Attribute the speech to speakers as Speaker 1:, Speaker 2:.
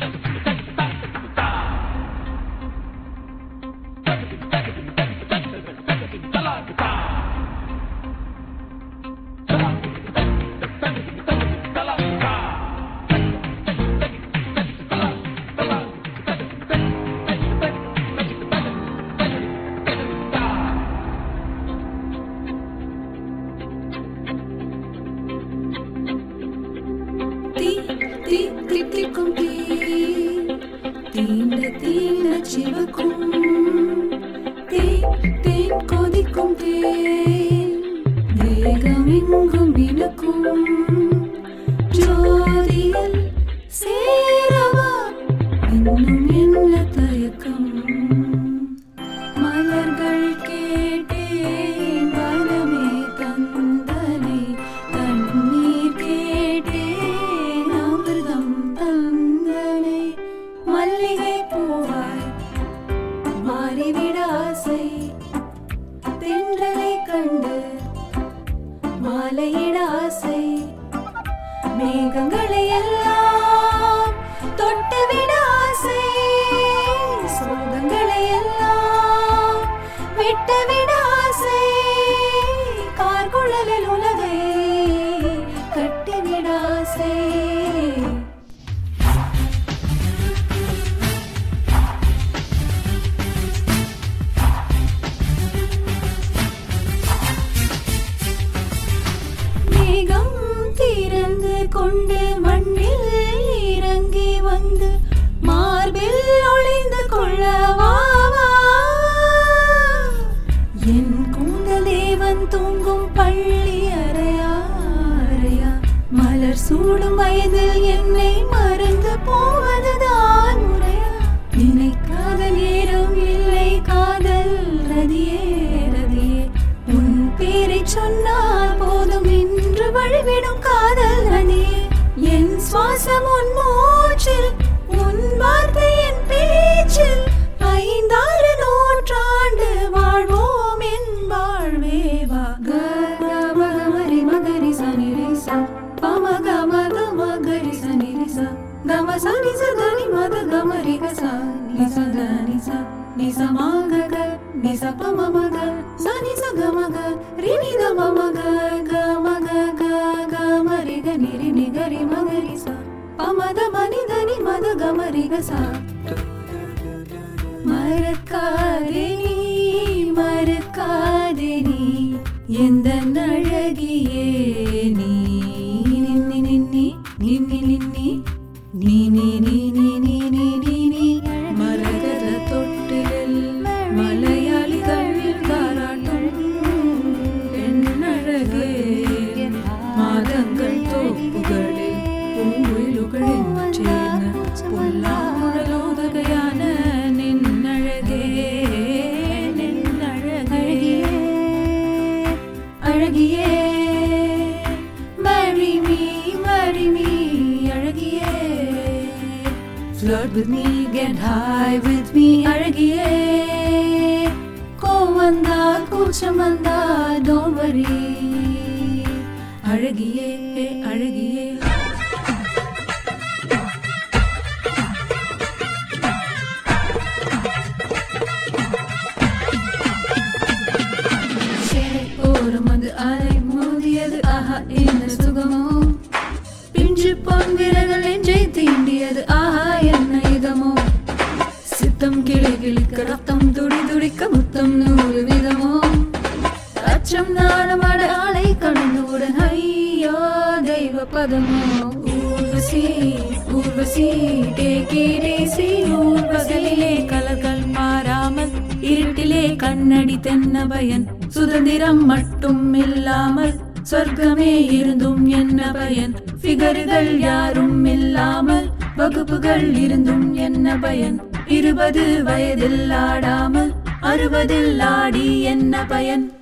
Speaker 1: 当当当当当。தித்திக்கும் தீ. தீண்ட தீண்ட சிவக்கும். தேன் தேன் கொதிக்கும் தேன் தேகமெங்கும் இனுக்கும் ஜோதியில் சேரவா. இன்னும் என்ன கொண்டு சுவாசம் உன் மூச்சில் உன் வார்த்தை என் பேச்சில் ஐந்தாறு நூற்றாண்டு வாழ்வோம் என் வாழ்வே. வாகரி மகரி சனி ரேசா பம கம கம கரி சனி ரேசா கம சனி ச கனி மத கமரி கசா நிச கனி ச நிச నిజప మమగ సని సగ మగ రిని గ మమగ గ మగ గ గ మరి గ నిరి నిగరి మగరి స పమద మని దని మద గ మరి గ స மறக்காதே நீ மறக்காதே நீ எந்த அழகியே நீ flirt with me get high with me அழகியே கோவம் வந்தா கூச்சம் வந்தா don't worry. அழகியே அழகியே ஓரம் வந்து அலை மோதியது ஆஹா என்ன சுகமோ பிஞ்சு பொன் தீண்டியது ஆ முத்தம் கிளி கிளிக்க ரத்தம் துடி துடிக்க முத்தம் நூறு விதமோ அச்சம் நாணமாட ஆளை கடந்தவுடன் ஐயோ தெய்வ பதமோ. Urvashi Urvashi take it easy ஊர்வசிலே கலர்கள் மாறாமல் இருட்டிலே கண்ணடி தென்ன பயன் சுதந்திரம் மட்டும் இல்லாமல் சொர்க்கமே இருந்தும் என்ன பயன்? ஃபிகர்கள் யாரும் இல்லாமல் வகுப்புகள் இருந்தும் என்ன பயன்? இருபது வயதில் ஆடாமல் அறுபதில் ஆடி என்ன பயன்?